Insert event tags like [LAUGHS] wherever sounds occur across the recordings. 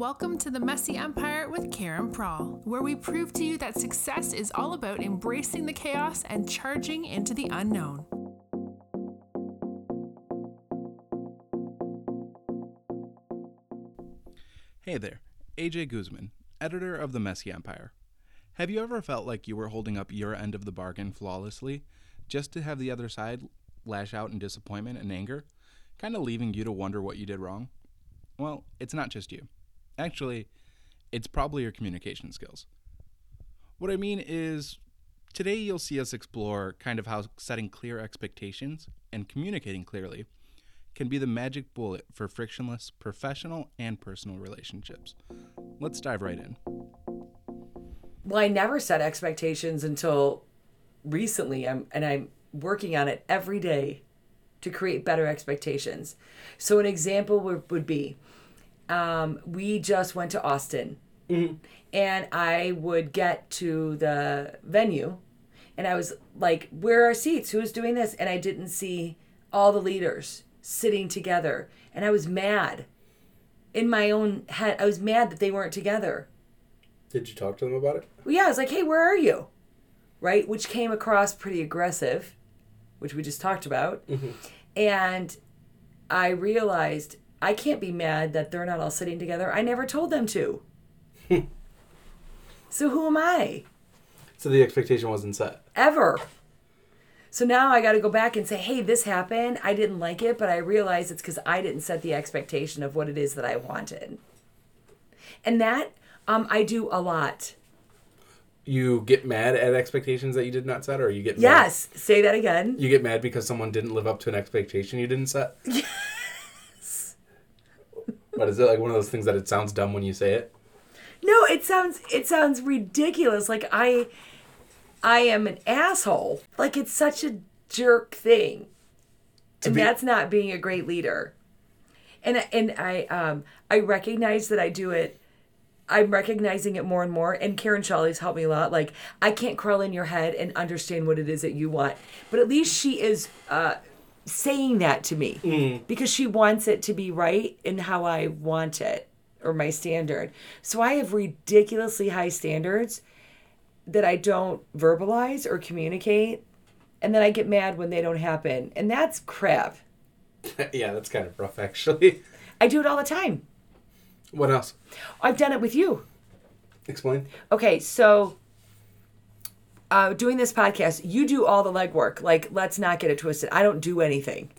Welcome to the Messy Empire with Karen Prawl, where we prove to you that success is all about embracing the chaos and charging into the unknown. Hey there, AJ Guzman, editor of The Messy Empire. Have you ever felt like you were holding up your end of the bargain flawlessly, just to have the other side lash out in disappointment and anger, kind of leaving you to wonder what you did wrong? Well, it's not just you. Actually, it's probably your communication skills. What I mean is, today you'll see us explore kind of how setting clear expectations and communicating clearly can be the magic bullet for frictionless professional and personal relationships. Let's dive right in. Well, I never set expectations until recently. I'm and I'm working on it every day to create better expectations. So an example would, would be um, we just went to Austin and I would get to the venue and I was like, where are seats? Who's doing this? And I didn't see all the leaders sitting together. And I was mad in my own head. I was mad that they weren't together. Did you talk to them about it? Well, yeah, I was like, hey, where are you? Right? Which came across pretty aggressive, which we just talked about. And I realized I can't be mad that they're not all sitting together. I never told them to. [LAUGHS] so who am I? So the expectation wasn't set. Ever. So now I got to go back and say, hey, this happened. I didn't like it, but I realize it's because I didn't set the expectation of what it is that I wanted. And that um, I do a lot. You get mad at expectations that you did not set, or you get mad- Yes. Say that again. you get mad because someone didn't live up to an expectation you didn't set. [LAUGHS] But is it like one of those things that it sounds dumb when you say it? No, it sounds it sounds ridiculous. Like I I am an asshole. Like it's such a jerk thing. and be- that's not being a great leader. And and I um I recognize that I do it I'm recognizing it more and more and Karen Shawley's helped me a lot. Like I can't crawl in your head and understand what it is that you want. But at least she is uh saying that to me mm. because she wants it to be right in how I want it or my standard. So I have ridiculously high standards that I don't verbalize or communicate and then I get mad when they don't happen. And that's crap. [LAUGHS] yeah, that's kind of rough, actually. I do it all the time. What else? I've done it with you. Explain. Okay, so uh, doing this podcast, you do all the legwork. Like, let's not get it twisted. I don't do anything.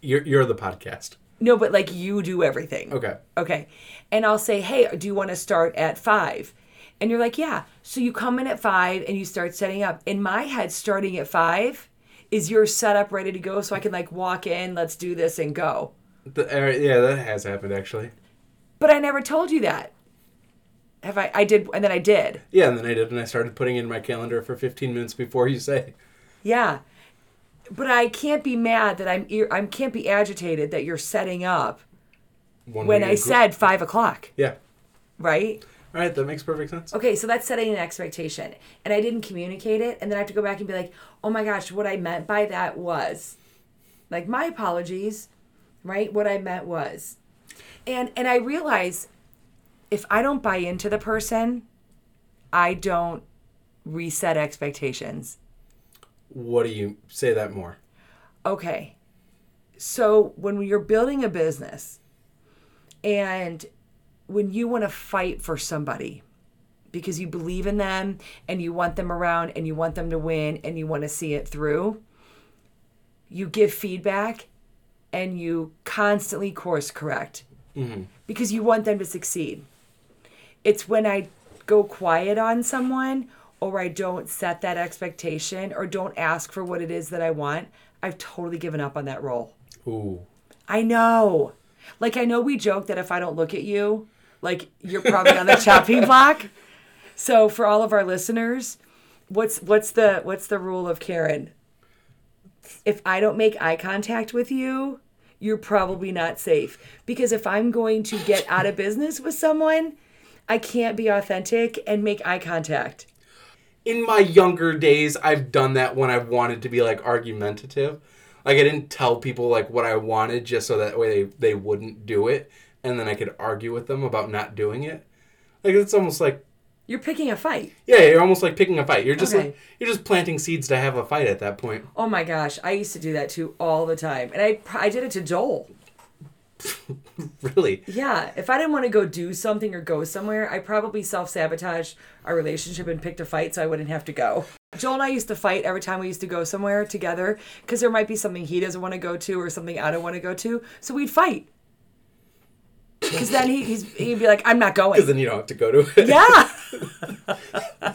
You're you're the podcast. No, but like you do everything. Okay. Okay. And I'll say, hey, do you want to start at five? And you're like, yeah. So you come in at five and you start setting up. In my head, starting at five is your setup ready to go so I can like walk in, let's do this and go. The, uh, yeah, that has happened actually. But I never told you that. Have I? I did, and then I did. Yeah, and then I did, and I started putting in my calendar for 15 minutes before you say. Yeah. But I can't be mad that I'm I can't be agitated that you're setting up One when I said five o'clock, Yeah. right? All right, that makes perfect sense. Okay, so that's setting an expectation. And I didn't communicate it, and then I have to go back and be like, oh my gosh, what I meant by that was like my apologies, right? What I meant was. And and I realize if I don't buy into the person, I don't reset expectations. What do you say that more? okay so when you're building a business and when you want to fight for somebody because you believe in them and you want them around and you want them to win and you want to see it through you give feedback and you constantly course correct mm-hmm. because you want them to succeed it's when i go quiet on someone or I don't set that expectation or don't ask for what it is that I want, I've totally given up on that role. Ooh. I know. Like I know we joke that if I don't look at you, like you're probably on the chopping [LAUGHS] block. So for all of our listeners, what's what's the what's the rule of Karen? If I don't make eye contact with you, you're probably not safe. Because if I'm going to get out of business with someone, I can't be authentic and make eye contact. in my younger days, I've done that when I've wanted to be like argumentative. Like I didn't tell people like what I wanted just so that way they, they wouldn't do it. and then I could argue with them about not doing it. Like it's almost like You're picking a fight. yeah, you're almost like picking a fight. You're just Okay. like you're just planting seeds to have a fight at that point. Oh my gosh, I used to do that too all the time, and I I did it to Joel. [LAUGHS] Really. Yeah, if I didn't want to go do something or go somewhere, I probably self sabotaged our relationship and picked a fight so I wouldn't have to go. Joel and I used to fight every time we used to go somewhere together because there might be something he doesn't want to go to or something I don't want to go to, so we'd fight. Because then he, he'd be like, "I'm not going. Because going." then you don't have to go to it. Yeah. [LAUGHS]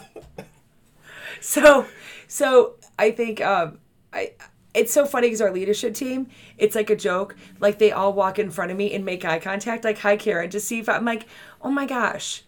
[LAUGHS] so, so I think um, I. It's so funny because our leadership team, it's like a joke. Like they all walk in front of me and make eye contact, like "Hi, Karen," to see if I'm like, "Oh my gosh."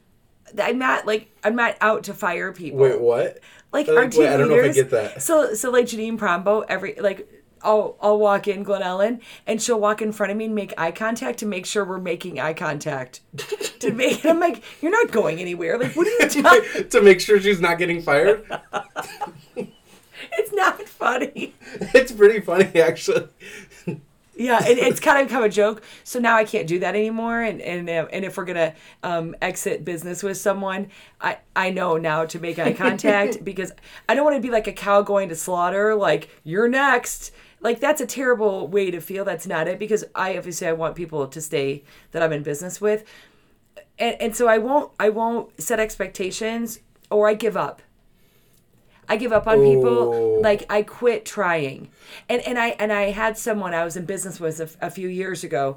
I'm not like I'm not out to fire people. Wait, what? like Uh, our wait, team I don't know if I get that. So so like Janine Prombo, every like I'll I'll walk in Glen Ellyn and she'll walk in front of me and make eye contact to make sure we're making eye contact. [LAUGHS] to make I'm like, you're not going anywhere. Like what are you [LAUGHS] doing? to make sure she's not getting fired. [LAUGHS] [LAUGHS] it's not funny. [LAUGHS] it's pretty funny actually. [LAUGHS] Yeah, it, it's kind of become a joke. So now I can't do that anymore. And and uh, and if we're gonna um, exit business with someone, I I know now to make eye contact because I don't want to be like a cow going to slaughter. Like you're next. Like that's a terrible way to feel. That's not it because I obviously I want people to stay that I'm in business with, and and so I won't I won't set expectations or I give up. I give up on Oh. people. Like I quit trying, and and I and I had someone I was in business with a, a few years ago,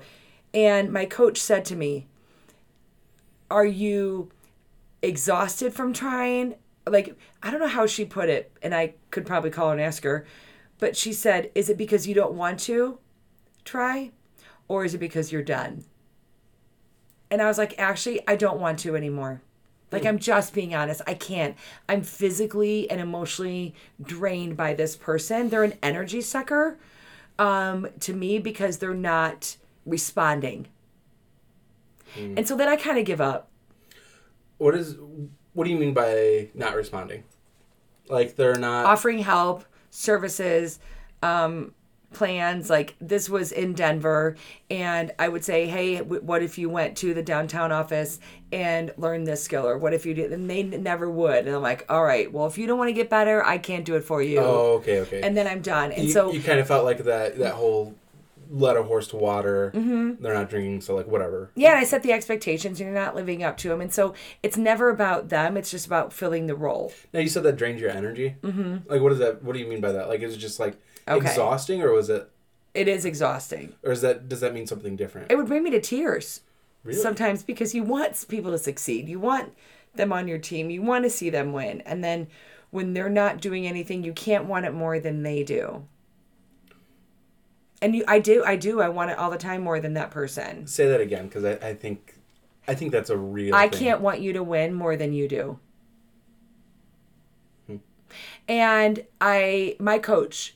and my coach said to me, "Are you exhausted from trying?" Like I don't know how she put it, and I could probably call her and ask her, but she said, "Is it because you don't want to try, or is it because you're done?" And I was like, "Actually, I don't want to anymore." Like I'm just being honest. I can't. I'm physically and emotionally drained by this person. They're an energy sucker um, to me because they're not responding. And so then I kind of give up. What is what do you mean by not responding? Like they're not Offering help, services, um, plans. Like this was in Denver, and I would say, "Hey, w- what if you went to the downtown office and learned this skill, or what if you did?" And they n- never would. And I'm like, "All right, well, if you don't want to get better, I can't do it for you." Oh, okay, okay. And then I'm done. And you, so you kind of felt like that that whole let a horse to water. Mm-hmm. They're not drinking, so like whatever. Yeah, and I set the expectations, and you're not living up to them, and so it's never about them. It's just about filling the role. Now you said that drains your energy. Mm-hmm. Like what is that? What do you mean by that? Like is it just like Okay. exhausting, or was it, It is exhausting. or is that does that mean something different? It would bring me to tears Really? sometimes because you want people to succeed. You want them on your team. You want to see them win, and then when they're not doing anything, you can't want it more than they do. And you, I do, I do. I want it all the time more than that person. Say that again, because I, I think I think that's a real. I thing. can't want you to win more than you do. Hmm. And I, my coach,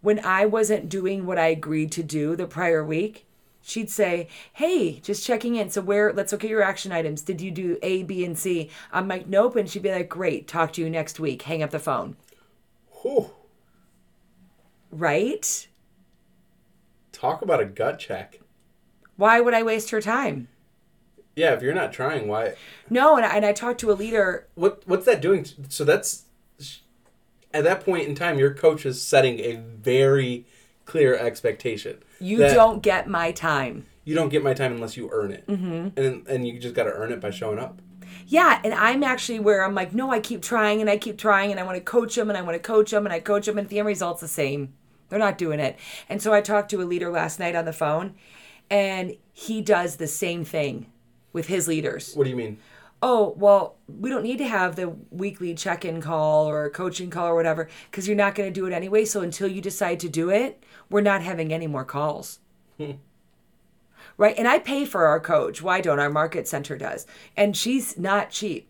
when I wasn't doing what I agreed to do the prior week, she'd say, Hey, just checking in. So, where, let's look at your action items. Did you do A, B, and C? I'm like, Nope. And she'd be like, Great, talk to you next week. Hang up the phone. Whew. Right? Talk about a gut check. Why would I waste her time? Yeah, if you're not trying, why? No. And I, and I talked to a leader What what's that doing? So that's at that point in time, your coach is setting a very clear expectation. You don't get my time. You don't get my time unless you earn it, mm-hmm. and and you just got to earn it by showing up. Yeah, and I'm actually where I'm like, no, I keep trying and I keep trying and I want to coach them and I want to coach them and I coach them and the end result's the same. They're not doing it. And so I talked to a leader last night on the phone and he does the same thing with his leaders. What do you mean? Oh, well, we don't need to have the weekly check in call or coaching call or whatever because you're not going to do it anyway. So until you decide to do it, we're not having any more calls. Hmm. right? And I pay for our coach. Why don't our market center does? And she's not cheap.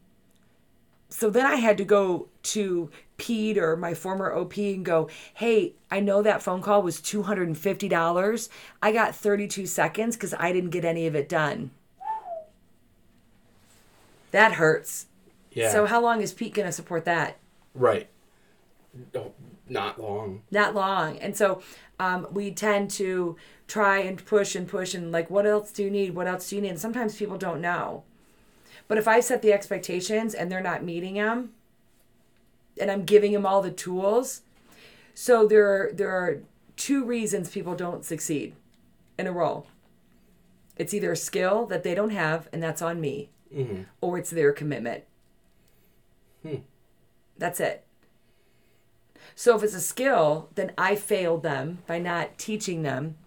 So then I had to go to Pete or my former OP and go, hey, I know that phone call was $250. I got 32 seconds because I didn't get any of it done. That hurts. Yeah. So how long is Pete going to support that? right. Oh, not long. not long. And so um, we tend to try and push and push and like, what else do you need? What else do you need? And sometimes people don't know. But if I set the expectations and they're not meeting them, and I'm giving them all the tools, so there are, there are two reasons people don't succeed in a role. It's either a skill that they don't have, and that's on me, mm-hmm. or it's their commitment. Hmm. That's it. So if it's a skill, then I failed them by not teaching them.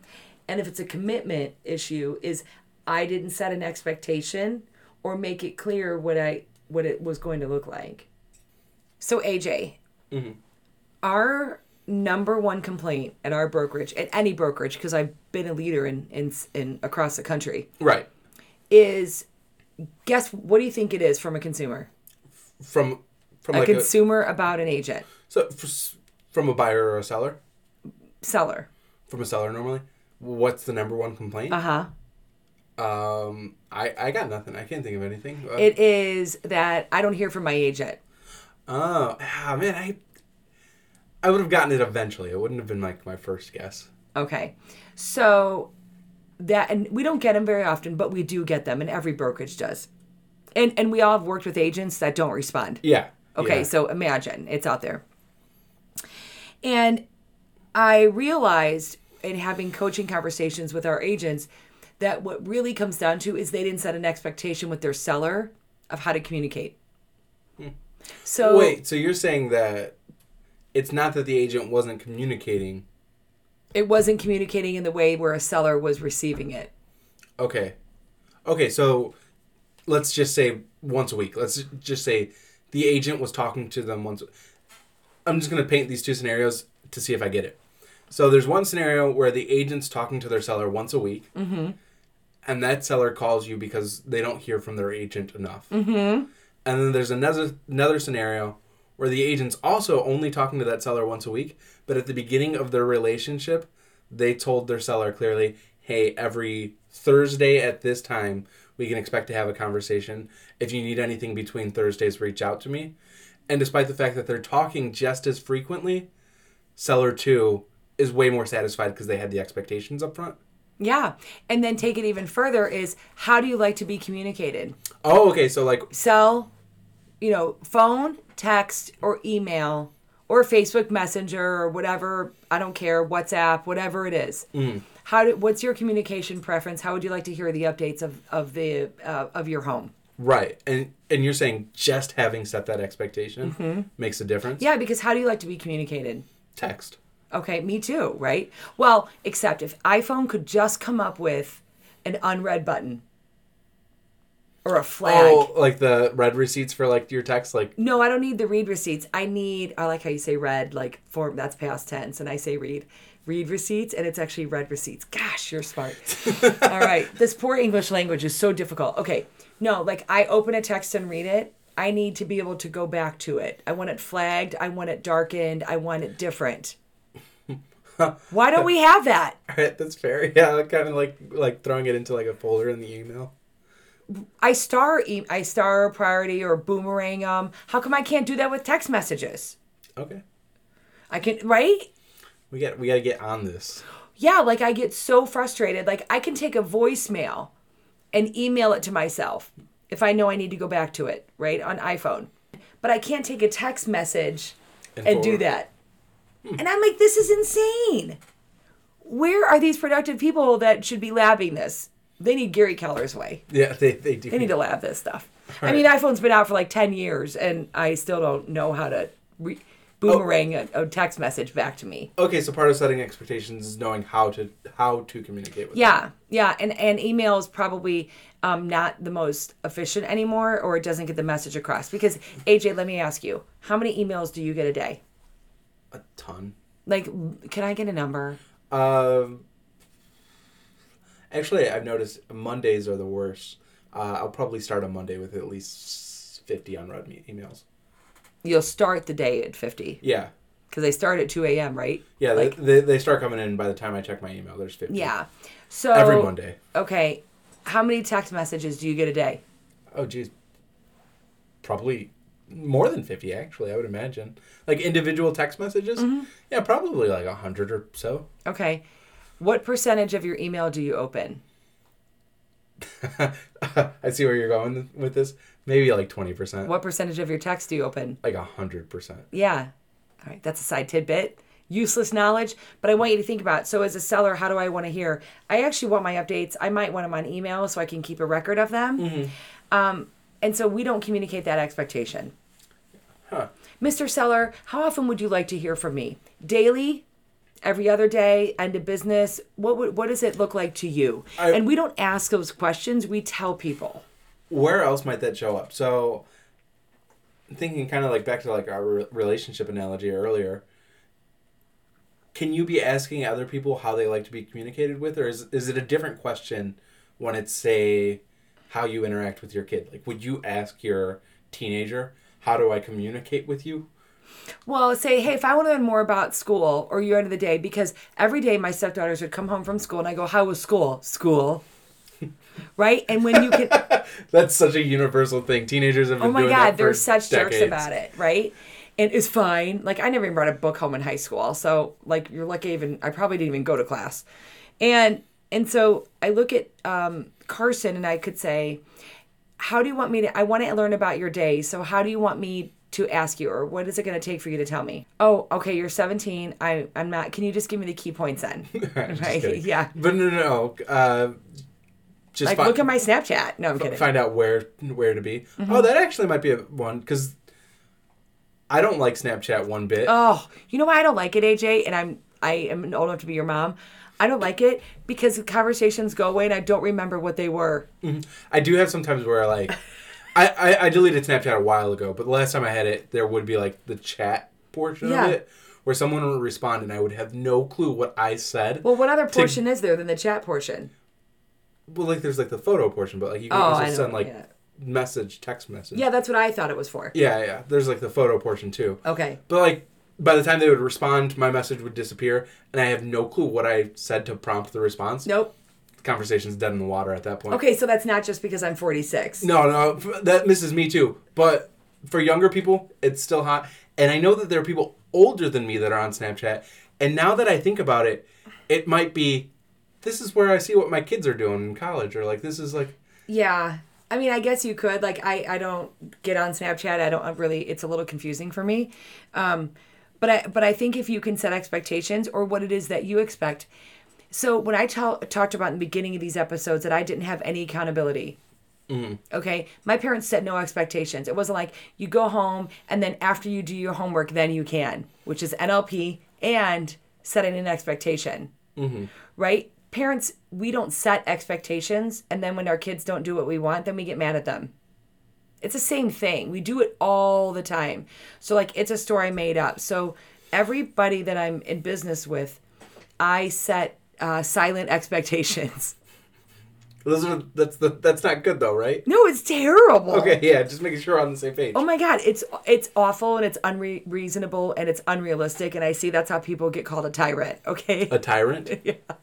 And if it's a commitment issue, is I didn't set an expectation or make it clear what I what it was going to look like. So AJ, our number one complaint at our brokerage, at any brokerage, because I've been a leader in, in in across the country, Right. is guess what do you think it is from a consumer? From from A like a, consumer about an agent, so from a buyer or a seller. seller. From a seller normally. What's the number one complaint? Uh huh. Um, I I got nothing. I can't think of anything. Uh, It is that I don't hear from my agent. oh, ah, man, I I would have gotten it eventually. It wouldn't have been like my first guess. Okay. So that and we don't get them very often, but we do get them and every brokerage does. And and we all have worked with agents that don't respond. Yeah. Okay, yeah. so imagine it's out there. And I realized in having coaching conversations with our agents that what really comes down to is they didn't set an expectation with their seller of how to communicate. Hmm. So Wait, so you're saying that it's not that the agent wasn't communicating. it wasn't communicating in the way where a seller was receiving it. Okay. Okay, so let's just say once a week. Let's just say the agent was talking to them once. I'm just going to paint these two scenarios to see if I get it. So there's one scenario where the agent's talking to their seller once a week, mm-hmm. And that seller calls you because they don't hear from their agent enough. Mm-hmm. And then there's another another scenario where the agent's also only talking to that seller once a week, but at the beginning of their relationship, they told their seller clearly, "Hey, every Thursday at this time, we can expect to have a conversation. If you need anything between Thursdays, reach out to me." And despite the fact that they're talking just as frequently, seller 2 is way more satisfied because they had the expectations up front. Yeah. And then take it even further is how do you like to be communicated? Oh, okay. So like Cell, you know, phone, text, or email, or Facebook Messenger, or whatever. I don't care, WhatsApp, whatever it is. How do, what's your communication preference? How would you like to hear the updates of, of the uh, of your home? right. And and you're saying just having set that expectation makes a difference? Yeah, because how do you like to be communicated? Text. Okay, me too, right? Well, except if iPhone could just come up with an unread button or a flag. Oh, like the red receipts for like your text like No, I don't need the read receipts. I need I like how you say read, like form that's past tense, and I say read. Read receipts and it's actually read receipts. Gosh, you're smart. [LAUGHS] All right. This poor English language is so difficult. Okay. No, like I open a text and read it. I need to be able to go back to it. I want it flagged. I want it darkened. I want it different. [LAUGHS] Why don't we have that? [LAUGHS] Alright, that's fair. [LAUGHS] Yeah, kind of like like throwing it into like a folder in the email. I star e- I star priority or boomerang Um, How come I can't do that with text messages? Okay. I can right? We got we got to get on this. Yeah, like I get so frustrated. Like I can take a voicemail and email it to myself if I know I need to go back to it, right? On iPhone. But I can't take a text message and, do that. And I'm like, this is insane. Where are these productive people that should be labbing this? They need Gary Keller's way. Yeah, they they do. They need to lab this stuff. I mean, iPhone's been out for like 10 years and I still don't know how to re- boomerang a, a text message back to me. Okay, so part of setting expectations is knowing how to how to communicate with them. Yeah, yeah, and and email is probably um, not the most efficient anymore, or it doesn't get the message across. Because AJ, let me ask you, how many emails do you get a day? A ton. Like, can I get a number? Um Actually, I've noticed Mondays are the worst. Uh, I'll probably start on Monday with at least 50 unread emails. You'll start the day at fifty Yeah. because they start at two a.m. Right? Yeah, Like- they, they, they start coming in by the time I check my email. There's 50. Yeah. So Every Monday. Okay, how many text messages do you get a day? Oh, geez. Probably more than 50 actually i would imagine like individual text messages Mm-hmm. yeah probably like a 100 or so Okay. What percentage of your email do you open? [LAUGHS] i see where you're going with this maybe like 20% What percentage of your text do you open? like 100% Yeah. All right. That's a side tidbit. Useless knowledge, but I want you to think about. It. So, as a seller, how do I want to hear? I actually want my updates. I might want them on email so I can keep a record of them. Um, and so we don't communicate that expectation. Huh. Mr. Seller, how often would you like to hear from me? Daily? Every other day? End of business? What would, what does it look like to you? I- and we don't ask those questions. We tell people. where else might that show up so thinking kind of like back to like our relationship analogy earlier can you be asking other people how they like to be communicated with or is, is it a different question when it's say how you interact with your kid like would you ask your teenager how do i communicate with you Well, say, hey, if I want to learn more about school or your end of the day, because every day my stepdaughters would come home from school and I go, How was school? School. [LAUGHS] right? And when you can, [LAUGHS] that's such a universal thing teenagers have been oh my God, they're such jerks about it, right? And it's fine. Like, I never even brought a book home in high school. So, like, you're lucky even, I probably didn't even go to class. And, and so I look at um, Carson and I could say, how do you want me to i want to learn about your day so how do you want me to ask you or what is it going to take for you to tell me? Oh okay you're 17 i i'm not can you just give me the key points then? [LAUGHS] Right yeah. But no no no uh, just like fi- look at my snapchat. No i'm kidding. find out where where to be. Mm-hmm. Oh, that actually might be a one because I don't like Snapchat one bit. oh you know why i don't like it aj and i'm i am old enough to be your mom i don't like it because the conversations go away and i don't remember what they were mm-hmm. I do have sometimes where like [LAUGHS] I, I I deleted Snapchat a while ago, but the last time I had it, there would be like the chat portion Yeah. of it where someone would respond and I would have no clue what I said. well what other portion is there than the chat portion Well, like there's like the photo portion, but like you can Oh, also send like yeah. message, text message. yeah that's what i thought it was for Yeah, yeah. There's like the photo portion too. okay But like by the time they would respond, my message would disappear, and I have no clue what I said to prompt the response. nope The conversation's dead in the water at that point. okay so that's not just because i'm 46 No, no, that misses me too. But for younger people, it's still hot. And I know that there are people older than me that are on Snapchat. And now that I think about it, it might be this is where I see what my kids are doing in college, or like this is like Yeah. I mean, I guess you could. Like, I, I don't get on Snapchat. I don't really, it's a little confusing for me. Um, but I, but I think if you can set expectations or what it is that you expect. So when I tell, talked about in the beginning of these episodes that I didn't have any accountability. Mm-hmm. Okay. My parents set no expectations. It wasn't like you go home and then after you do your homework, then you can, which is NLP and setting an expectation. Mm-hmm. Right? Parents, we don't set expectations. And then when our kids don't do what we want, then we get mad at them. It's the same thing. We do it all the time. So, like, it's a story made up. So, everybody that I'm in business with, I set uh, silent expectations. [LAUGHS] those are that's the that's not good though, right? No, it's terrible. Okay, yeah, just making sure we're on the same page. Oh my god, it's it's awful and it's unreasonable and it's unrealistic and I see that's how people get called a tyrant. Okay, A tyrant. [LAUGHS]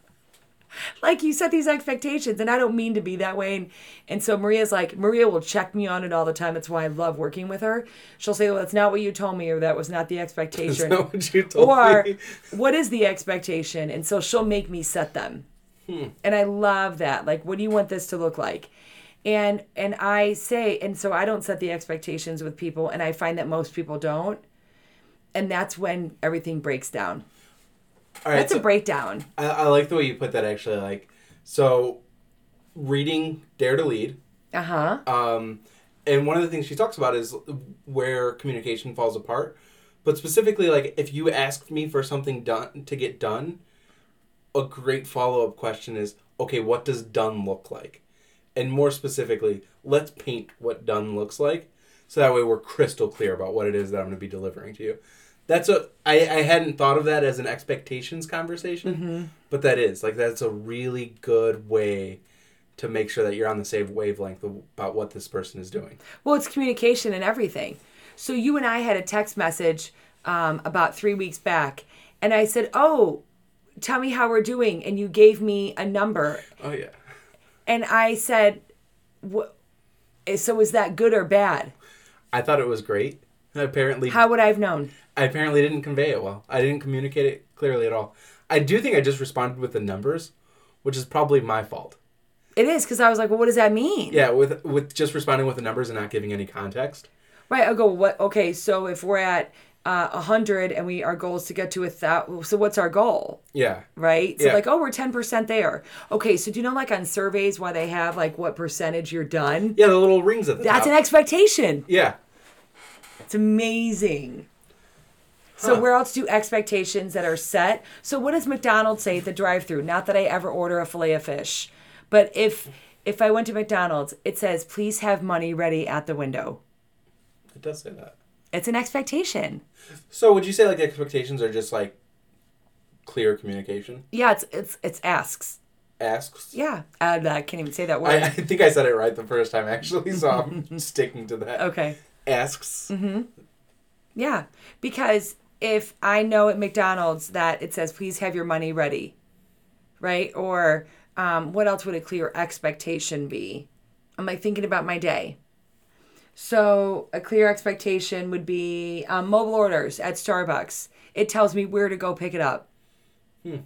like you set these expectations and I don't mean to be that way. And, and so Maria's like Maria will check me on it all the time. That's why I love working with her. She'll say, "Well, that's not what you told me," or "That was not the expectation." what or me? what is the expectation and so she'll make me set them hmm. and i love that like what do you want this to look like and and i say and so i don't set the expectations with people and i find that most people don't and that's when everything breaks down All right, that's so a breakdown I, I like the way you put that. Actually, like so, reading Dare to Lead. uh-huh Um, and one of the things she talks about is where communication falls apart. But specifically, like if you asked me for something done to get done, a great follow up question is, okay, what does done look like? And more specifically, let's paint what done looks like, so that way we're crystal clear about what it is that I'm going to be delivering to you. That's a I, I hadn't thought of that as an expectations conversation, but that is like that's a really good way to make sure that you're on the same wavelength about what this person is doing. well it's communication and everything so you and i had a text message um, about three weeks back and i said oh tell me how we're doing and you gave me a number Oh yeah. And I said, "What? So is that good or bad?" I thought it was great. Apparently, How would I have known? I apparently didn't convey it well. I didn't communicate it clearly at all. I do think I just responded with the numbers, which is probably my fault. It is because I was like, well, what does that mean? Yeah, with with just responding with the numbers and not giving any context. Right. I go, what? Okay, so if we're at uh, a hundred and we our goal is to get to a thousand, so what's our goal? Yeah. Right. So Yeah. like, oh, we're ten percent there. Okay, so do you know like on surveys why they have like what percentage you're done? Yeah, the little rings at the That's top. an expectation. yeah. It's amazing. So where else do expectations that are set? So what does McDonald's say at the drive-through? Not that I ever order a fillet of fish, but if if I went to McDonald's, it says please have money ready at the window. It does say that. It's an expectation. So would you say like expectations are just like clear communication? Yeah, it's it's it's asks. Asks. Yeah, and I can't even say that I, word. I think I said it right the first time actually, so I'm [LAUGHS] sticking to that. okay. Asks. Yeah, because if I know at McDonald's that it says please have your money ready, right? Or um, what else would a clear expectation be? I'm like thinking about my day. So a clear expectation would be um, mobile orders at Starbucks. It tells me where to go pick it up. Hmm.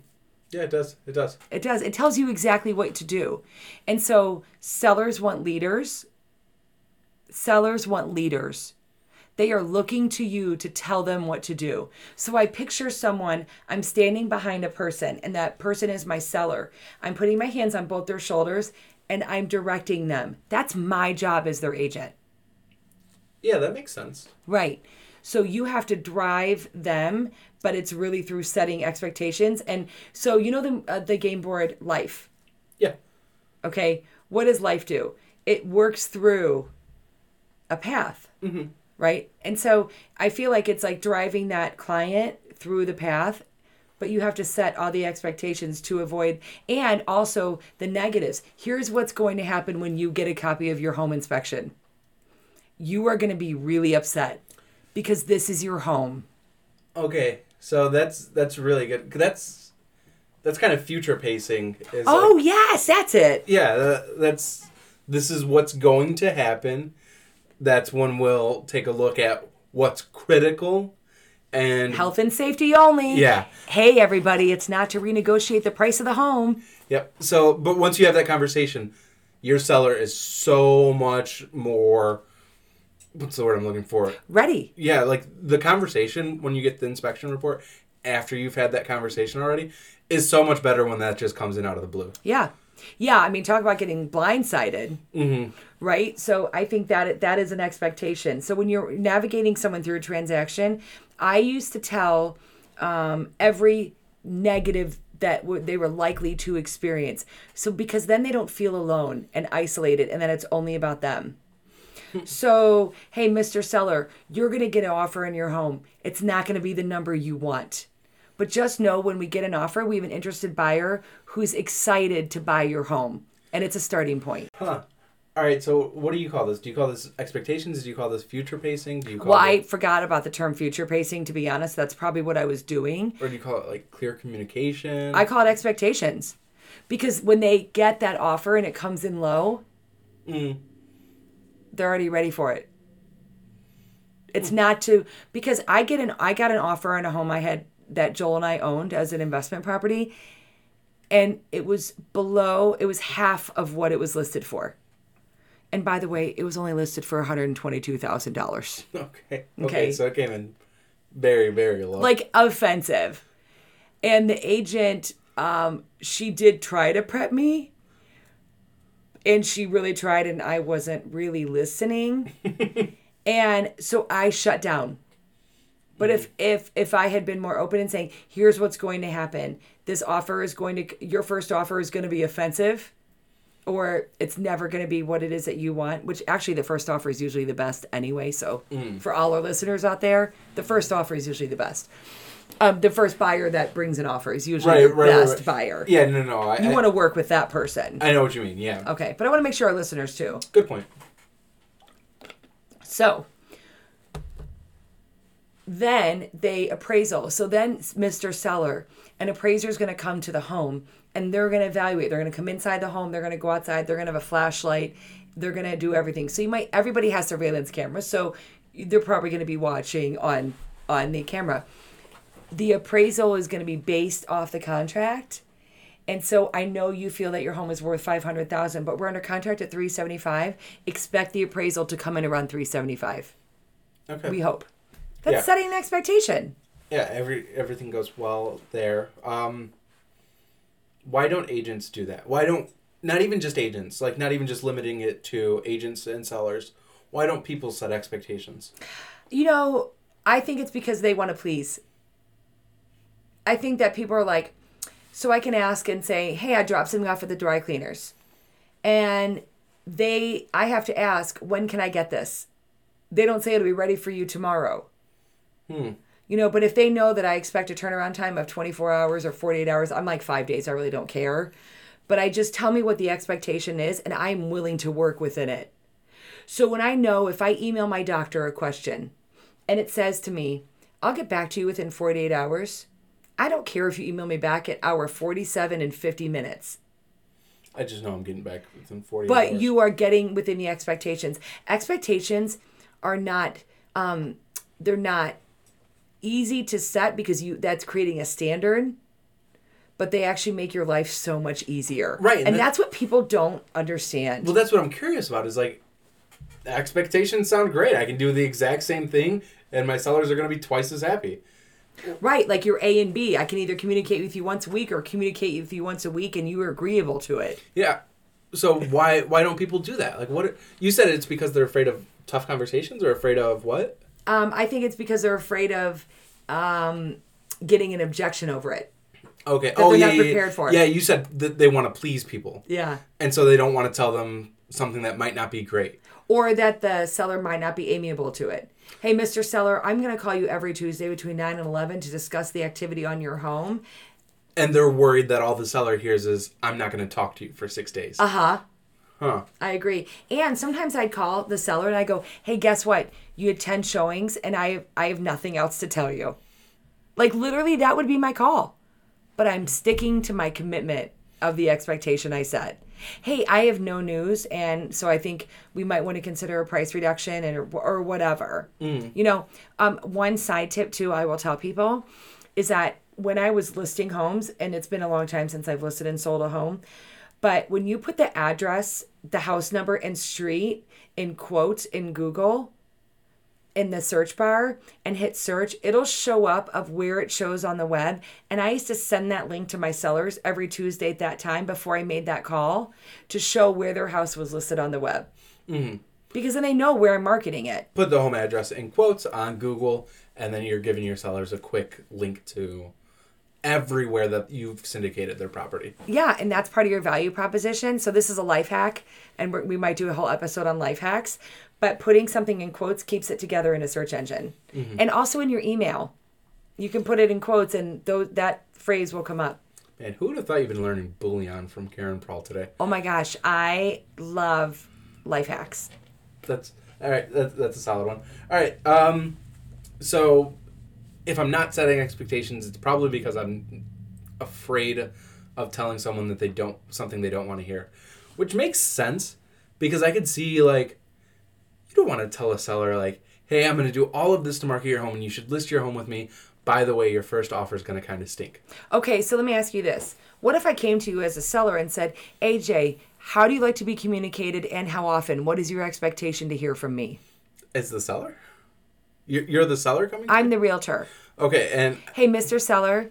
Yeah, it does. It does. It does. It tells you exactly what to do. And so sellers want leaders. Sellers want leaders. They are looking to you to tell them what to do. So I picture someone, I'm standing behind a person, and that person is my seller. I'm putting my hands on both their shoulders and I'm directing them. That's my job as their agent. Yeah, that makes sense. Right. So you have to drive them, but it's really through setting expectations. And so you know the uh, the game board life. Yeah. Okay, what does life do? It works through a path, mm-hmm. right? And so I feel like it's like driving that client through the path, but you have to set all the expectations to avoid and also the negatives. Here's what's going to happen when you get a copy of your home inspection you are going to be really upset because this is your home. Okay. So that's that's really good. That's that's kind of future pacing. Is Oh, like, yes, that's it. yeah. Uh, that's this is what's going to happen. That's when we'll take a look at what's critical and Health and safety only. Yeah. Hey, everybody, it's not to renegotiate the price of the home. Yep. So, but once you have that conversation, your seller is so much more. What's the word I'm looking for? Ready. Yeah, like the conversation when you get the inspection report after you've had that conversation already is so much better when that just comes in out of the blue. Yeah. Yeah, I mean, talk about getting blindsided, Mm-hmm. right? So I think that that is an expectation. So when you're navigating someone through a transaction, I used to tell um, every negative that w- they were likely to experience. So because then they don't feel alone and isolated, and then it's only about them. [LAUGHS] So, hey, Mr. Seller, you're going to get an offer in your home. It's not going to be the number you want. But just know when we get an offer, we have an interested buyer who's excited to buy your home. And it's a starting point. Huh. All right. So, what do you call this? Do you call this expectations? Do you call this future pacing? Do you call Well, it, I forgot about the term future pacing, to be honest. That's probably what I was doing. or do you call it like clear communication? I call it expectations. Because when they get that offer and it comes in low, Mm. they're already ready for it. It's not to because I get an I got an offer on a home I had that Joel and I owned as an investment property and it was below it was half of what it was listed for. And by the way, it was only listed for $122,000. [LAUGHS] Okay. okay. Okay. So it came in very, very low. Like offensive. And the agent um she did try to prep me and she really tried and I wasn't really listening. [LAUGHS] and so I shut down. But if if if I had been more open and saying, "Here's what's going to happen. This offer is going to your first offer is going to be offensive or it's never going to be what it is that you want," which actually the first offer is usually the best anyway. So for all our listeners out there, the first offer is usually the best. Um, the first buyer that brings an offer is usually Right, the right, best right. buyer. yeah. No, no. I, You want to work with that person. I know what you mean. Yeah. Okay, but I want to make sure our listeners too. Good point. So then they appraisal. So then Mr. Seller, an appraiser is going to come to the home and they're going to evaluate. They're going to come inside the home. They're going to go outside. They're going to have a flashlight. They're going to do everything. So you might everybody has surveillance cameras. So they're probably going to be watching on on the camera. The appraisal is going to be based off the contract. And so I know you feel that your home is worth 500,000, but we're under contract at 375. Expect the appraisal to come in around 375. Okay. We hope. That's Yeah. setting an expectation. yeah, every everything goes well there. Um, why don't agents do that? Why don't not even just agents, like not even just limiting it to agents and sellers? Why don't people set expectations? You know, I think it's because they want to please. I think that people are like, so I can ask and say, hey, I dropped something off at the dry cleaners. And they, I have to ask, when can I get this? They don't say it'll be ready for you tomorrow. Hmm. You know, but if they know that I expect a turnaround time of 24 hours or 48 hours, I'm like five days. I really don't care. But I just tell me what the expectation is, and I'm willing to work within it. So when I know if I email my doctor a question and it says to me, I'll get back to you within 48 hours, I don't care if you email me back at hour 47 and 50 minutes. I just know I'm getting back within forty. But hours. you are getting within the expectations. Expectations are not um they're not easy to set because you that's creating a standard but they actually make your life so much easier. Right, and And, that- that's what people don't understand. Well, that's what I'm curious about. Is like expectations sound great. I can do the exact same thing, and my sellers are going to be twice as happy. Right, like your A and B. I can either communicate with you once a week or communicate with you once a week and you are agreeable to it. Yeah. So why why don't people do that? Like what you said it's because they're afraid of tough conversations or afraid of what? Um, I think it's because they're afraid of um, getting an objection over it. Okay. That oh they're yeah, not prepared yeah. for it. Yeah, you said that they want to please people, Yeah. and so they don't want to tell them something that might not be great. Or that the seller might not be amiable to it. Hey, Mr. Seller, I'm going to call you every Tuesday between 9 and 11 to discuss the activity on your home. And they're worried that all the seller hears is, "I'm not going to talk to you for six days." Uh huh. Huh. I agree. And sometimes I'd call the seller and I go, "Hey, guess what? You had 10 showings and I I have nothing else to tell you." Like literally that would be my call. But I'm sticking to my commitment of the expectation I set. Hey, I have no news and so I think we might want to consider a price reduction and or whatever. You know, um one side tip too I will tell people is that when I was listing homes and it's been a long time since I've listed and sold a home, but when you put the address, the house number, and street in quotes in Google in the search bar and hit search, it'll show up of where it shows on the web. And I used to send that link to my sellers every Tuesday at that time before I made that call to show where their house was listed on the web. Mm-hmm. Because then they know where I'm marketing it. Put the home address in quotes on Google, and then you're giving your sellers a quick link to everywhere that you've syndicated their property. Yeah, and that's part of your value proposition. So this is a life hack, and we're, we might do a whole episode on life hacks. But putting something in quotes keeps it together in a search engine, and also in your email, you can put it in quotes, and those, that phrase will come up. Man, who would have thought you've been learning Boolean from Karen Prawl today? Oh my gosh, I love life hacks. That's all right. That's, that's a solid one. All right. Um, so if I'm not setting expectations, it's probably because I'm afraid of telling someone that they don't something they don't want to hear, which makes sense because I could see like you don't want to tell a seller like, "Hey, I'm going to do all of this to market your home, and you should list your home with me." By the way, your first offer is going to kind of stink. Okay, so let me ask you this: What if I came to you as a seller and said, "AJ, how do you like to be communicated, and how often? What is your expectation to hear from me?" As the seller, you're, you're the seller coming. I'm the realtor. okay, and Hey, Mr. Seller,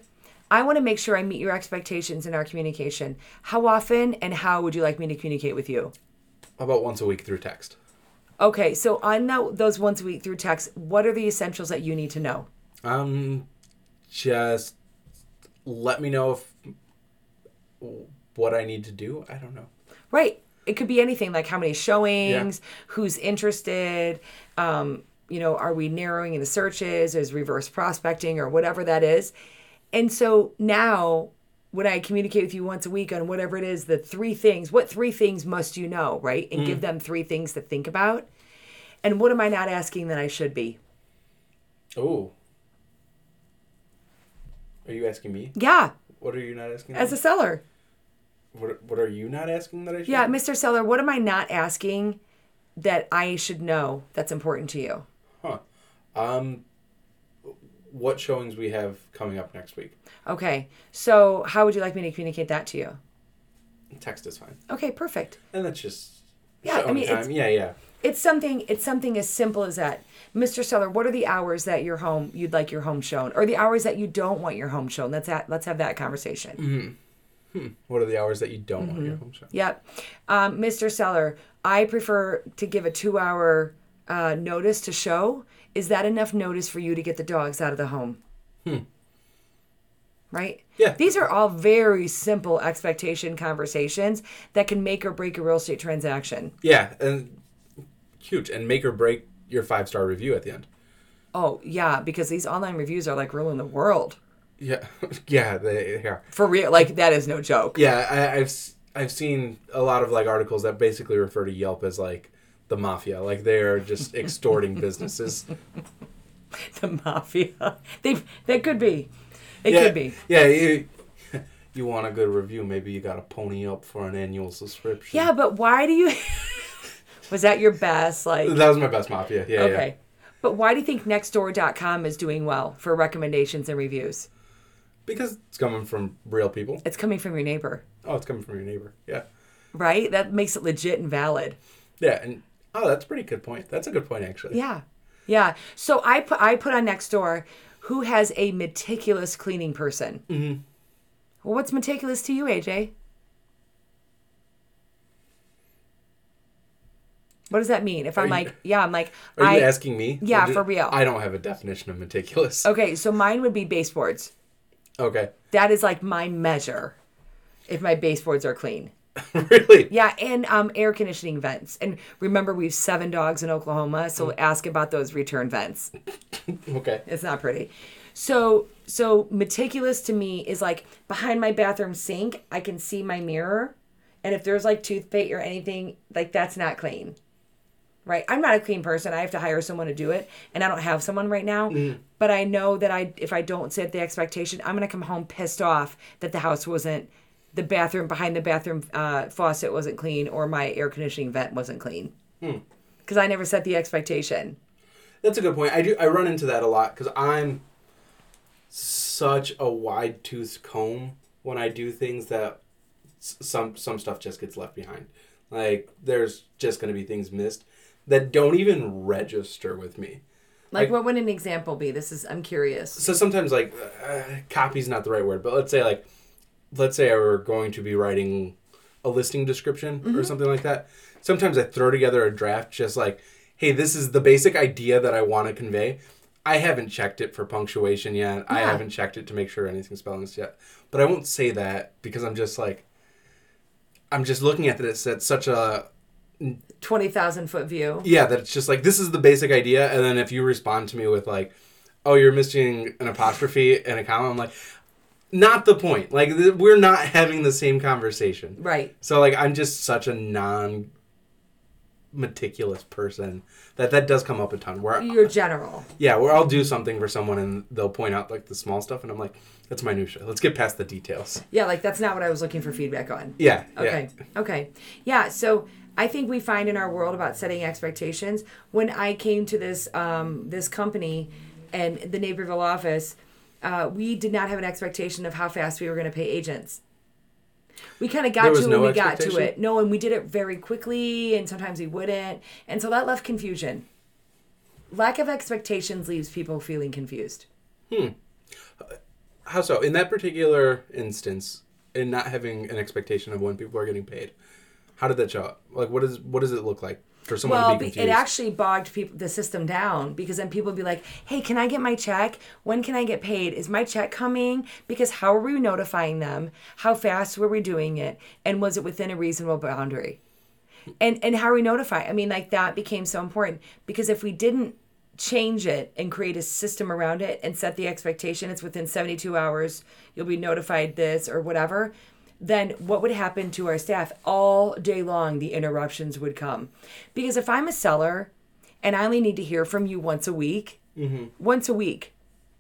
I want to make sure I meet your expectations in our communication. How often and how would you like me to communicate with you? about once a week through text. Okay, so on tho- those once a week through text, what are the essentials that you need to know? Um, just let me know if what I need to do. I don't know. Right. It could be anything like how many showings, who's interested, um, you know, are we narrowing in the searches, is reverse prospecting or whatever that is. And so now when I communicate with you once a week on whatever it is, the three things, what three things must you know, right? And give mm. them three things to think about. And what am I not asking that I should be? Oh, are you asking me? Yeah, What are you not asking? as me? a seller. What What are you not asking that I should? Yeah, Mr. Seller, what am I not asking that I should know that's important to you? Um. What showings we have coming up next week? Okay. So, how would you like me to communicate that to you? Text is fine, Okay, perfect. and that's just. Yeah, I mean, time. yeah, yeah. It's something it's something as simple as that. Mr. Seller, what are the hours that your home you'd like your home shown or the hours that you don't want your home shown? Let's ha- let's have that conversation. Hmm. Hmm. What are the hours that you don't want Mm-hmm. your home shown? Yep. Um, Mr. Seller, I prefer to give a 2-hour uh, notice to show. Is that enough notice for you to get the dogs out of the home? Hmm. Right? Yeah. These are all very simple expectation conversations that can make or break a real estate transaction. Yeah, and huge, and make or break your five star review at the end. Oh, yeah, because these online reviews are like ruling the world. Yeah, [LAUGHS] yeah, they yeah. For real, like that is no joke. Yeah, I, I've s- I've seen a lot of like articles that basically refer to Yelp as like the mafia, like they are just [LAUGHS] extorting businesses. The mafia. They that could be. It yeah, could be. Yeah, you, [LAUGHS] you want a good review? Maybe you got to pony up for an annual subscription. Yeah, but why do you [LAUGHS] Was that your best like that was my best mafia. Yeah, Okay. yeah. But why do you think nextdoor.com is doing well for recommendations and reviews? Because it's coming from real people. It's coming from your neighbor, Oh, it's coming from your neighbor. Yeah, right? That makes it legit and valid. yeah, and oh, that's a pretty good point. That's a good point actually. Yeah. Yeah. So I put I put on Nextdoor who has a meticulous cleaning person. Mm-hmm. Well, what's meticulous to you, AJ? What does that mean? If I'm you- like, [LAUGHS] yeah, I'm like, Are I you asking me? Yeah, Or ju- for real. I don't have a definition of meticulous. [LAUGHS] okay, so mine would be baseboards. Okay. That is like my measure. If my baseboards are clean. [LAUGHS] really? Yeah, and um, air conditioning vents. And remember, we have seven dogs in Oklahoma, so Mm. ask about those return vents. [LAUGHS] Okay. It's not pretty. So, so meticulous to me is like behind my bathroom sink, I can see my mirror, and if there's like toothpaste or anything, like that's not clean. Right? I'm not a clean person. I have to hire someone to do it, and I don't have someone right now. But I know that I, if I don't set the expectation, I'm gonna come home pissed off that the house wasn't, the bathroom behind the bathroom uh, faucet wasn't clean, or my air conditioning vent wasn't clean. Because I never set the expectation. That's a good point. I do. I run into that a lot because I'm such a wide tooth comb when I do things that s- some some stuff just gets left behind. Like there's just gonna be things missed that don't even register with me. Like, Like- what would an example be? This is, I'm curious. So sometimes like uh, copy's not the right word, but let's say like let's say I were going to be writing a listing description or mm-hmm. something like that. Sometimes I throw together a draft just like, hey, this is the basic idea that I want to convey. I haven't checked it for punctuation yet. I haven't checked it to make sure anything's spelling this yet. But I won't say that because I'm just like I'm just looking at this at such a 20,000 foot view. yeah, that it's just like this is the basic idea, and then if you respond to me with like, "Oh, you're missing an apostrophe and a comma," I'm like, not the point. Like th- we're not having the same conversation. Right. So like I'm just such a non meticulous person that that does come up a ton. Where You're general. yeah, where I'll do something for someone and they'll point out like the small stuff, and I'm like, that's minutia. Let's get past the details. Yeah, like that's not what I was looking for feedback on. Yeah. Okay. Okay. Yeah. So I think we find in our world about setting expectations. When I came to this um, this company and the Naperville office, uh, we did not have an expectation of how fast we were going to pay agents. We kind of got to it no when we got to it. No, and we did it very quickly, and sometimes we wouldn't, and so that left confusion. Lack of expectations leaves people feeling confused. Hmm. How so? In that particular instance, in not having an expectation of when people are getting paid, how did that show up? Like, what is what does it look like for someone Well, to be confused? it actually bogged people the system down because then people would be like, "Hey, can I get my check? When can I get paid? Is my check coming? Because how are we notifying them? How fast were we doing it? And was it within a reasonable boundary? And and how are we notify? I mean, like that became so important because if we didn't change it and create a system around it and set the expectation it's within 72 hours you'll be notified this or whatever then what would happen to our staff all day long the interruptions would come because if i'm a seller and i only need to hear from you once a week once a week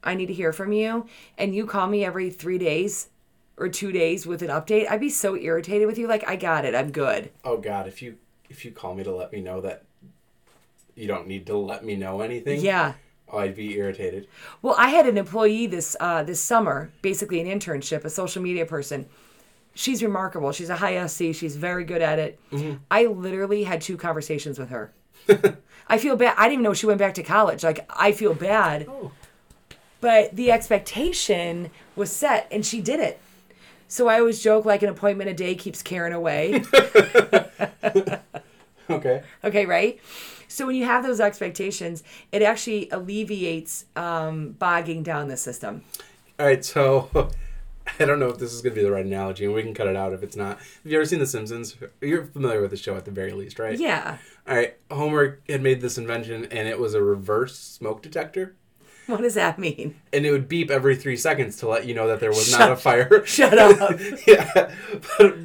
i need to hear from you and you call me every three days or two days with an update, I'd be so irritated with you. Like, I got it. I'm good. Oh God, if you if you call me to let me know that you don't need to let me know anything. Yeah. Oh, I'd be irritated. Well, I had an employee this uh, this summer, basically an internship, a social media person. She's remarkable. She's a high SC. She's very good at it. I literally had two conversations with her. [LAUGHS] I feel bad. I didn't even know she went back to college. Like I feel bad. But the expectation was set, and she did it. So I always joke like an appointment a day keeps Karen away. [LAUGHS] [LAUGHS] Okay. Okay, right? So when you have those expectations, it actually alleviates um, bogging down the system. All right, so [LAUGHS] I don't know if this is going to be the right analogy, and we can cut it out if it's not. Have you ever seen The Simpsons? You're familiar with the show at the very least, right? Yeah. All right, Homer had made this invention, and it was a reverse smoke detector, What does that mean? and it would beep every three seconds to let you know that there was Shut- not a fire. Shut up. [LAUGHS] [LAUGHS] yeah, but,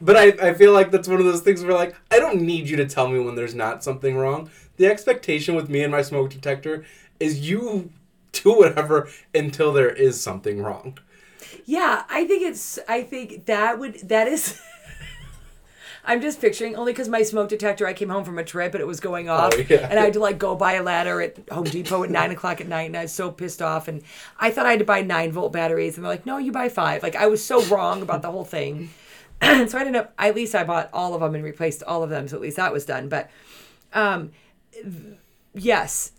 but I, I feel like that's one of those things where like I don't need you to tell me when there's not something wrong. The expectation with me and my smoke detector is you do whatever until there is something wrong. Yeah, I think it's. I think that would. That is. [LAUGHS] I'm just picturing only because my smoke detector. I came home from a trip and it was going off, Oh, yeah. and I had to like go buy a ladder at Home Depot at nine o'clock at night, and I was so pissed off. And I thought I had to buy nine volt batteries, and they're like, "No, you buy five. Like I was so wrong about the whole thing. [CLEARS THROAT] so I ended up. At least I bought all of them and replaced all of them, so at least that was done. But, um, yes,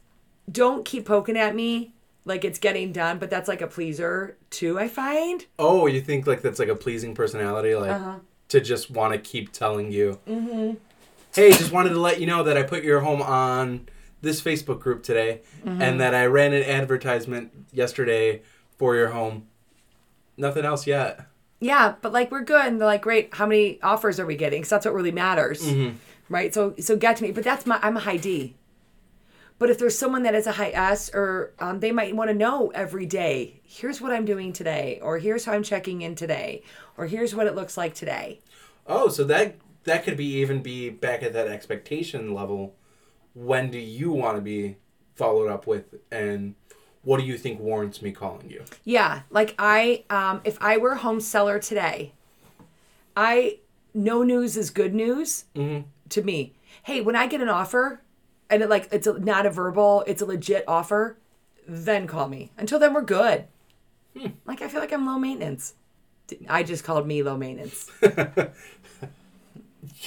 don't keep poking at me like it's getting done, but that's like a pleaser too. I find. Oh, you think like that's like a pleasing personality, like Uh-huh. to just want to keep telling you, mm-hmm. "Hey, just wanted to let you know that I put your home on this Facebook group today, Mm-hmm. and that I ran an advertisement yesterday for your home. Nothing else yet." Yeah, but like we're good, and they're like, great. How many offers are we getting? Because that's what really matters, right? So, so get to me. But that's my I'm a high D. But if there's someone that is a high S, or um, they might want to know every day, here's what I'm doing today, or here's how I'm checking in today, or here's what it looks like today. Oh, so that that could be even be back at that expectation level. When do you want to be followed up with, and what do you think warrants me calling you? Yeah, like I, um, if I were a home seller today, I no news is good news to me. Hey, when I get an offer, and it like it's a, not a verbal, it's a legit offer, then call me. Until then, we're good. Like I feel like I'm low maintenance. I just called me low maintenance. [LAUGHS]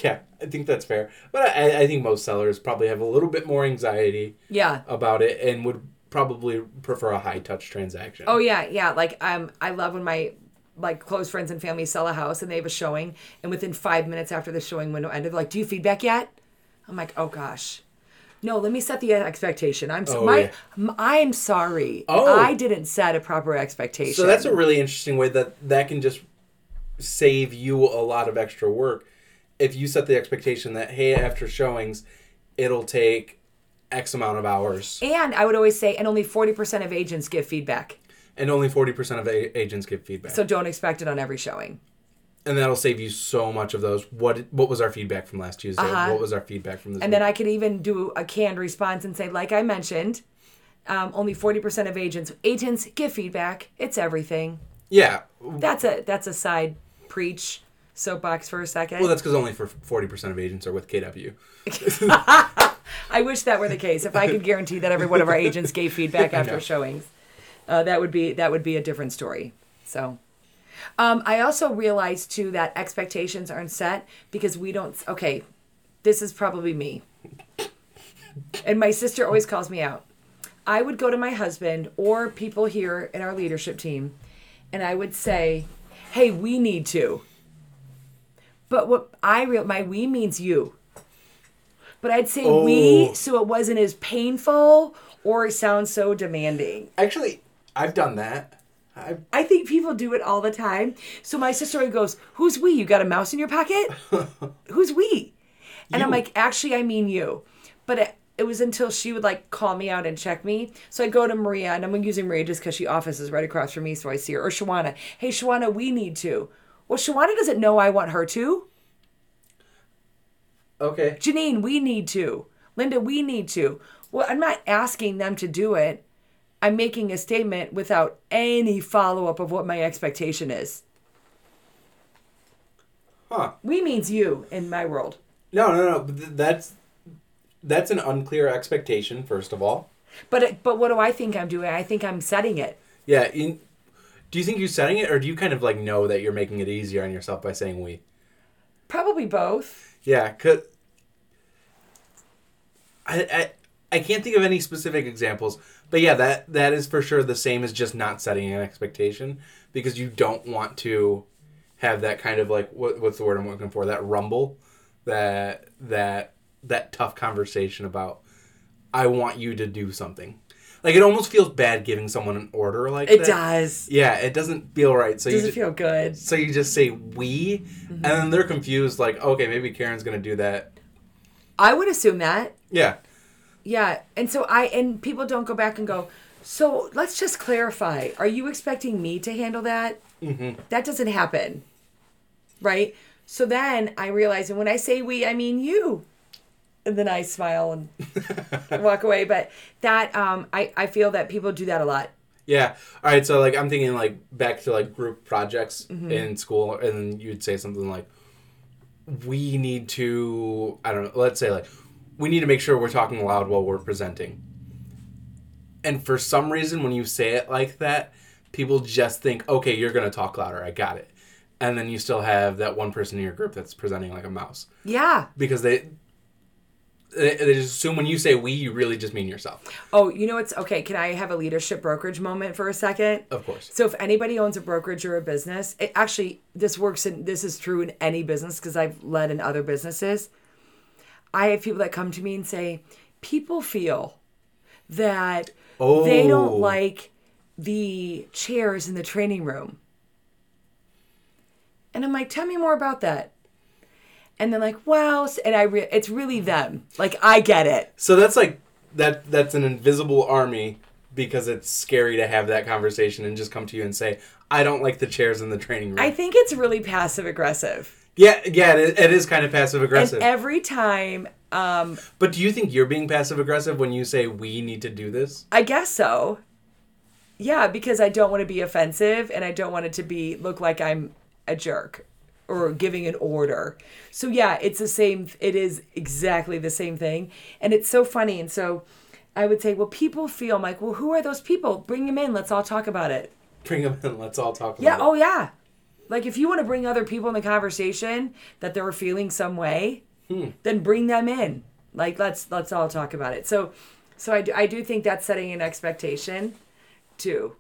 Yeah, I think that's fair. But I, I think most sellers probably have a little bit more anxiety Yeah. about it and would probably prefer a high touch transaction. Oh yeah, yeah. Like um, I love when my like close friends and family sell a house and they have a showing, and within five minutes after the showing window ended, they're like, "Do you feedback yet?" I'm like, "Oh gosh." No, let me set the expectation. I'm so, Oh, my, yeah. m- I'm sorry. Oh. I didn't set a proper expectation. So that's a really interesting way that that can just save you a lot of extra work. If you set the expectation that hey, after showings, it'll take X amount of hours, and I would always say, and only forty percent of agents give feedback, and only forty percent of a- agents give feedback. so don't expect it on every showing. And that'll save you so much of those. What what was our feedback from last Tuesday? Uh-huh. What was our feedback from this? And week? then I could even do a canned response and say, like I mentioned, um, only forty percent of agents agents give feedback. It's everything. yeah. That's a that's a side preach soapbox for a second. Well, that's because only for forty percent of agents are with KW. [LAUGHS] I wish that were the case. If I could guarantee that every one of our agents gave feedback [LAUGHS] after showings, uh, that would be that would be a different story. So, um, I also realized too that expectations aren't set because we don't. Okay, this is probably me, and my sister always calls me out. I would go to my husband or people here in our leadership team, and I would say, "Hey, we need to." But what I real my we means you. But I'd say we Oh. so it wasn't as painful or it sounds so demanding. Actually, I've done that. I I think people do it all the time. So my sister always goes, "Who's we? You got a mouse in your pocket? [LAUGHS] Who's we?" And I'm like, "Actually, I mean you." But it, it was until she would like call me out and check me. So I go to Maria, and I'm using Maria just because she offices right across from me, so I see her. Or Shawana, "Hey, Shawana, we need to." Well, Shawana doesn't know I want her to. okay. Janine, we need to. Linda, we need to. Well, I'm not asking them to do it. I'm making a statement without any follow up of what my expectation is. Huh. We means you in my world. No, no, no. That's that's an unclear expectation. First of all. But but what do I think I'm doing? I think I'm setting it. Yeah. In, do you think you're setting it, or do you kind of like know that you're making it easier on yourself by saying we? Probably both. Yeah, cause I, I I can't think of any specific examples, but yeah, that that is for sure the same as just not setting an expectation because you don't want to have that kind of like what what's the word I'm looking for that rumble, that that that tough conversation about I want you to do something. Like it almost feels bad giving someone an order like It that. does. Yeah, it doesn't feel right. So Does you it ju- feel good? so you just say we, and then mm-hmm. they're confused. Like, okay, maybe Karen's gonna do that. I would assume that. Yeah, Yeah, and so I and people don't go back and go. So let's just clarify. Are you expecting me to handle that? Mm-hmm. That doesn't happen, right? So then I realize, and when I say we, I mean you. And then I smile and [LAUGHS] walk away. But that um, I I feel that people do that a lot. yeah. All right. So like, I'm thinking like back to like group projects Mm-hmm. in school, and then you'd say something like, "We need to." I don't know. Let's say like, we need to make sure we're talking loud while we're presenting. And for some reason, when you say it like that, people just think, "Okay, you're gonna talk louder. I got it." And then you still have that one person in your group that's presenting like a mouse. Yeah. because they they, they just assume when you say we, you really just mean yourself. Oh, you know what's okay? Can I have a leadership brokerage moment for a second? Of course. So if anybody owns a brokerage or a business, it actually this works in this is true in any business because I've led in other businesses. I have people that come to me and say, people feel that they Oh. don't like the chairs in the training room. And I'm like, tell me more about that. And they're like, wow. and I re- it's really them. Like I get it. So that's like that. That's an invisible army because it's scary to have that conversation and just come to you and say, "I don't like the chairs in the training room." I think it's really passive aggressive. Yeah, yeah, it is, it is kind of passive And aggressive. every time, um, but do you think you're being passive aggressive when you say we need to do this? I guess so. Yeah, because I don't want to be offensive and I don't want it to be look like I'm a jerk or giving an order. So yeah, it's the same it is exactly the same thing. And it's so funny and so I would say, well, people feel I'm like, well, who are those people? Bring them in. Let's all talk about it. Bring them in. Let's all talk about Yeah. it. Yeah. Oh, yeah. Like if you want to bring other people in the conversation that they're feeling some way, then bring them in. Like let's let's all talk about it. So, so I do, I do think that's setting an expectation, too.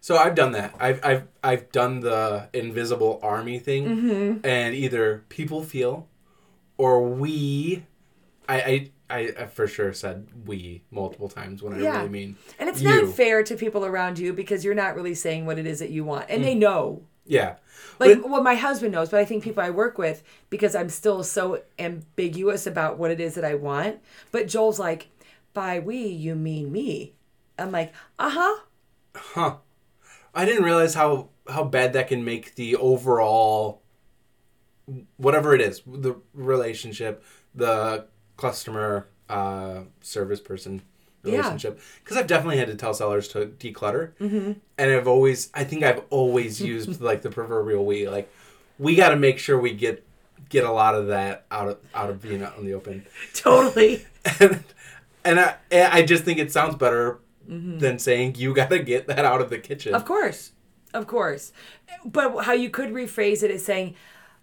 So I've done that. I've I've I've done the invisible army thing, Mm-hmm. and either people feel, or we, I I. I, I for sure said we multiple times when I Yeah. really mean And it's you. not fair to people around you because you're not really saying what it is that you want, and they know. Yeah, Like, But- well, my husband knows, but I think people I work with because I'm still so ambiguous about what it is that I want. But Joel's like, by we, you mean me. I'm like, uh huh. huh? I didn't realize how how bad that can make the overall whatever it is the relationship, the customer uh, service person. Relationship. Because I've definitely had to tell sellers to declutter, mm-hmm. and I've always I think I've always [LAUGHS] used like the proverbial we like we got to make sure we get get a lot of that out of out of being out in the open. [LAUGHS] Totally. [LAUGHS] and and I I just think it sounds better than saying you got to get that out of the kitchen. Of course. Of course. But how you could rephrase it is saying,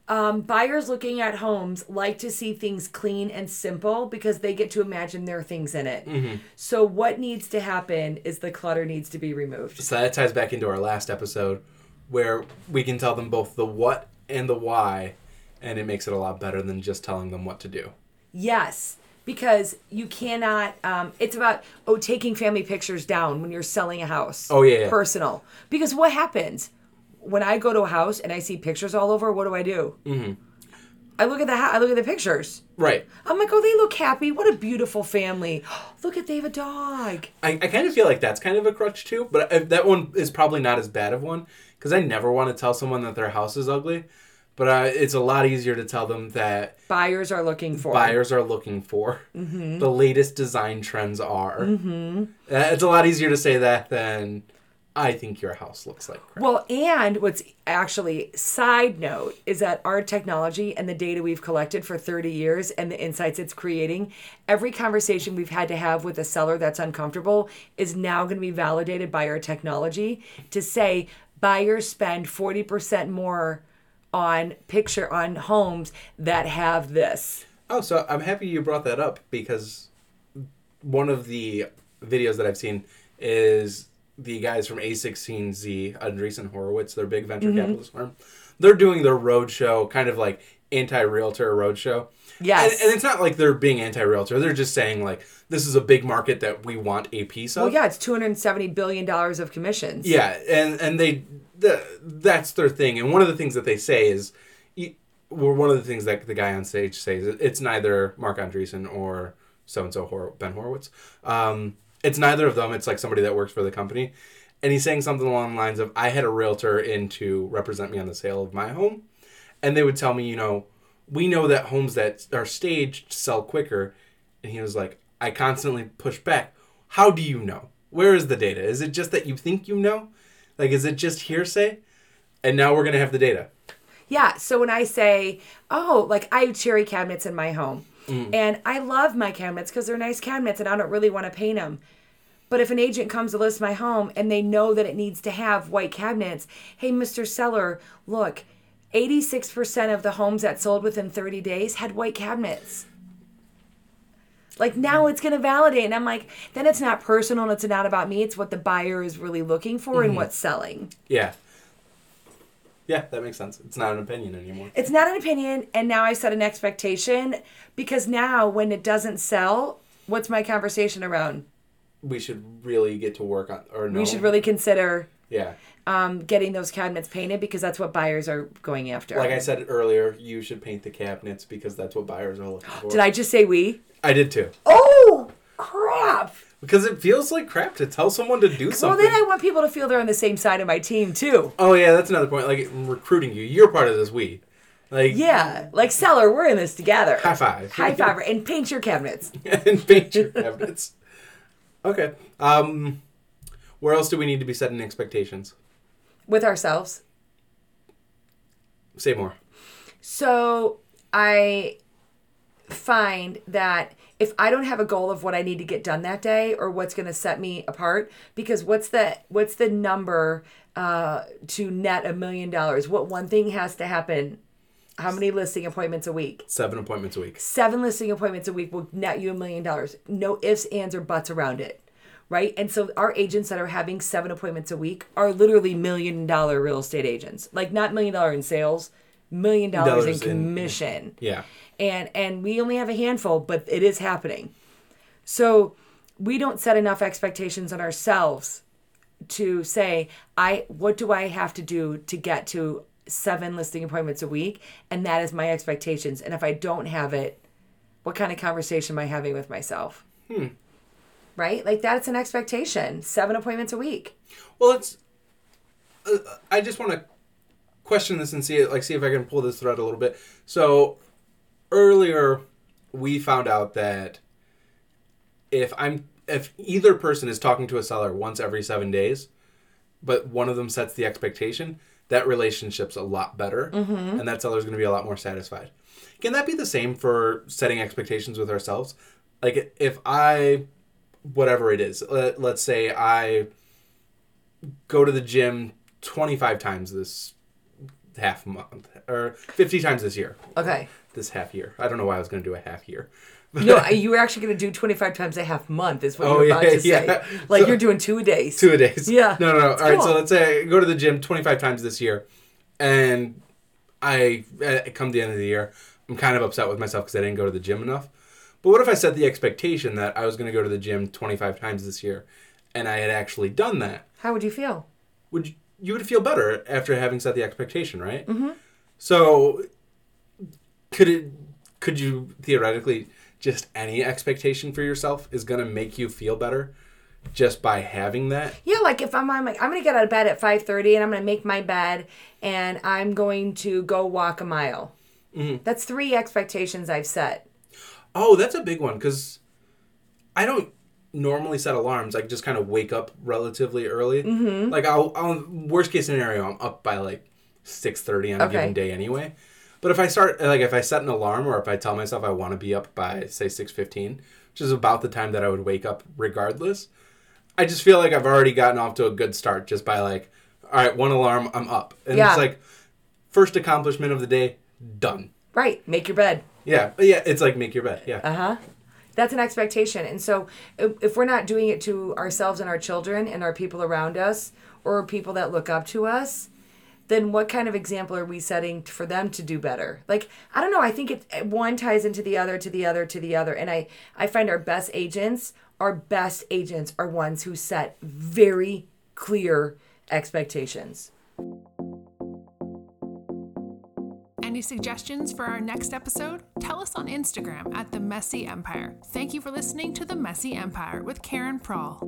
um, buyers looking at homes like to see things clean and simple because they get to imagine their things in it. So, what needs to happen is the clutter needs to be removed. So that ties back into our last episode where we can tell them both the what and the why, and it makes it a lot better than just telling them what to do. Yes, because you cannot. Um, it's about oh taking family pictures down when you're selling a house. Oh, yeah, yeah. personal. Because what happens when I go to a house and I see pictures all over? What do I do? Mm-hmm. I look at the ha- I look at the pictures. Right. I'm like, oh, they look happy. What a beautiful family. [GASPS] look at they have a dog. I, I kind of feel like that's kind of a crutch too, but I, that one is probably not as bad of one because I never want to tell someone that their house is ugly, but uh, it's a lot easier to tell them that Buyers are looking for. buyers are looking for the latest design trends are. Mm-hmm. It's a lot easier to say that than I think your house looks like crap. Well, and what's actually side note is that our technology and the data we've collected for 30 years and the insights it's creating, every conversation we've had to have with a seller that's uncomfortable is now going to be validated by our technology to say buyers spend 40% more on picture on homes that have this. Oh, so I'm happy you brought that up because one of the videos that I've seen is the guys from A16Z, Andreessen Horowitz, their big venture capitalist firm. They're doing their roadshow, kind of like anti-realtor roadshow. Yes. And, and it's not like they're being anti-realtor. They're just saying like this is a big market that we want a piece of. Well, yeah, it's $270 billion of commissions. Yeah, and and they the, that's their thing. And one of the things that they say is, well, one of the things that the guy on stage says it's neither Marc Andreessen or so and so Ben Horowitz. Um, it's neither of them. It's like somebody that works for the company, and he's saying something along the lines of, "I had a realtor in to represent me on the sale of my home, and they would tell me, you know, we know that homes that are staged sell quicker," and he was like, "I constantly push back. How do you know? Where is the data? Is it just that you think you know?" Like, is it just hearsay? And now we're gonna have the data. Yeah. So when I say, oh, like I have cherry cabinets in my home, mm. and I love my cabinets because they're nice cabinets, and I don't really want to paint them. But if an agent comes to list my home and they know that it needs to have white cabinets, hey, Mr. Seller, look, 86% of the homes that sold within 30 days had white cabinets. Like now it's going to validate. And I'm like, then it's not personal and it's not about me. It's what the buyer is really looking for and mm-hmm. what's selling. Yeah. Yeah, that makes sense. It's not an opinion anymore. It's not an opinion, and now I set an expectation because now when it doesn't sell, what's my conversation around? We should really get to work on, or no? We should really consider Yeah. um, getting those cabinets painted because that's what buyers are going after. Like I said earlier, you should paint the cabinets because that's what buyers are looking for. Did I just say we? I did too. Oh crap! Because it feels like crap to tell someone to do something. Well, then I want people to feel they're on the same side of my team too. oh yeah, that's another point. Like recruiting you, you're part of this we. Like Yeah, like seller, we're in this together. High five. High five, and paint your cabinets. [LAUGHS] and paint your cabinets. Okay. Um, where else do we need to be setting expectations? with ourselves. Say more. So I find that if I don't have a goal of what I need to get done that day or what's going to set me apart, because what's the what's the number uh, to net a million dollars? What one thing has to happen? How many listing appointments a week? Seven appointments a week. Seven listing appointments a week will net you a million dollars. No ifs, ands, or buts around it. Right. And so our agents that are having seven appointments a week are literally million dollar real estate agents. Like not million dollar in sales, million dollars in Dollars in- commission Yeah. and and we only have a handful but it is happening so we don't set enough expectations on ourselves to say i what do i have to do to get to seven listing appointments a week and that is my expectations. And if i don't have it what kind of conversation am i having with myself? Right? Like that's an expectation. Seven appointments a week. Well, it's. Uh, I just want to question this and see it, like, see if I can pull this thread a little bit. So, earlier, we found out that if I'm if either person is talking to a seller once every seven days, but one of them sets the expectation, that relationship's a lot better, mm-hmm. and that seller's going to be a lot more satisfied. Can that be the same for setting expectations with ourselves? Like, if I, whatever it is, let, let's say I go to the gym 25 times this half month or 50 times this year. Okay. This half year. I don't know why i was going to do a half year [LAUGHS] no you were actually going to do 25 times a half month is what Oh, you're about yeah, to say. [LAUGHS] like So- you're doing two a days. Two a days. Yeah. no no no. All right so let's say i go to the gym 25 times this year and i uh, come the end of the year i'm kind of upset with myself because i didn't go to the gym enough. But what if i set the expectation that i was going to go to the gym 25 times this year and i had actually done that? How would you feel? Would you, you would feel better after having set the expectation, right? Mm-hmm. So could it could you theoretically just any expectation for yourself is going to make you feel better just by having that? Yeah, like if I'm, I'm like I'm gonna get out of bed at five thirty and I'm gonna make my bed and I'm going to go walk a mile. That's three expectations I've set. Oh, that's a big one cuz I don't normally set alarms, I just kind of wake up relatively early. Mm-hmm. Like I'll, I'll worst case scenario, I'm up by like six thirty on a Okay. given day anyway. But if I start like if I set an alarm or if I tell myself I want to be up by say six fifteen, which is about the time that I would wake up regardless, I just feel like I've already gotten off to a good start just by like, all right, one alarm, I'm up, and Yeah. it's like first accomplishment of the day, done. Right. Make your bed. Yeah, yeah, it's like make your bed. Yeah. Uh huh. That's an expectation. And so if, if we're not doing it to ourselves and our children and our people around us or people that look up to us, then what kind of example are we setting for them to do better? Like, I don't know. I think it one ties into the other, to the other, to the other. And I, I find our best agents, our best agents are ones who set very clear expectations. Any suggestions for our next episode? Tell us on Instagram at The Messy Empire. Thank you for listening to The Messy Empire with Karen Prawl.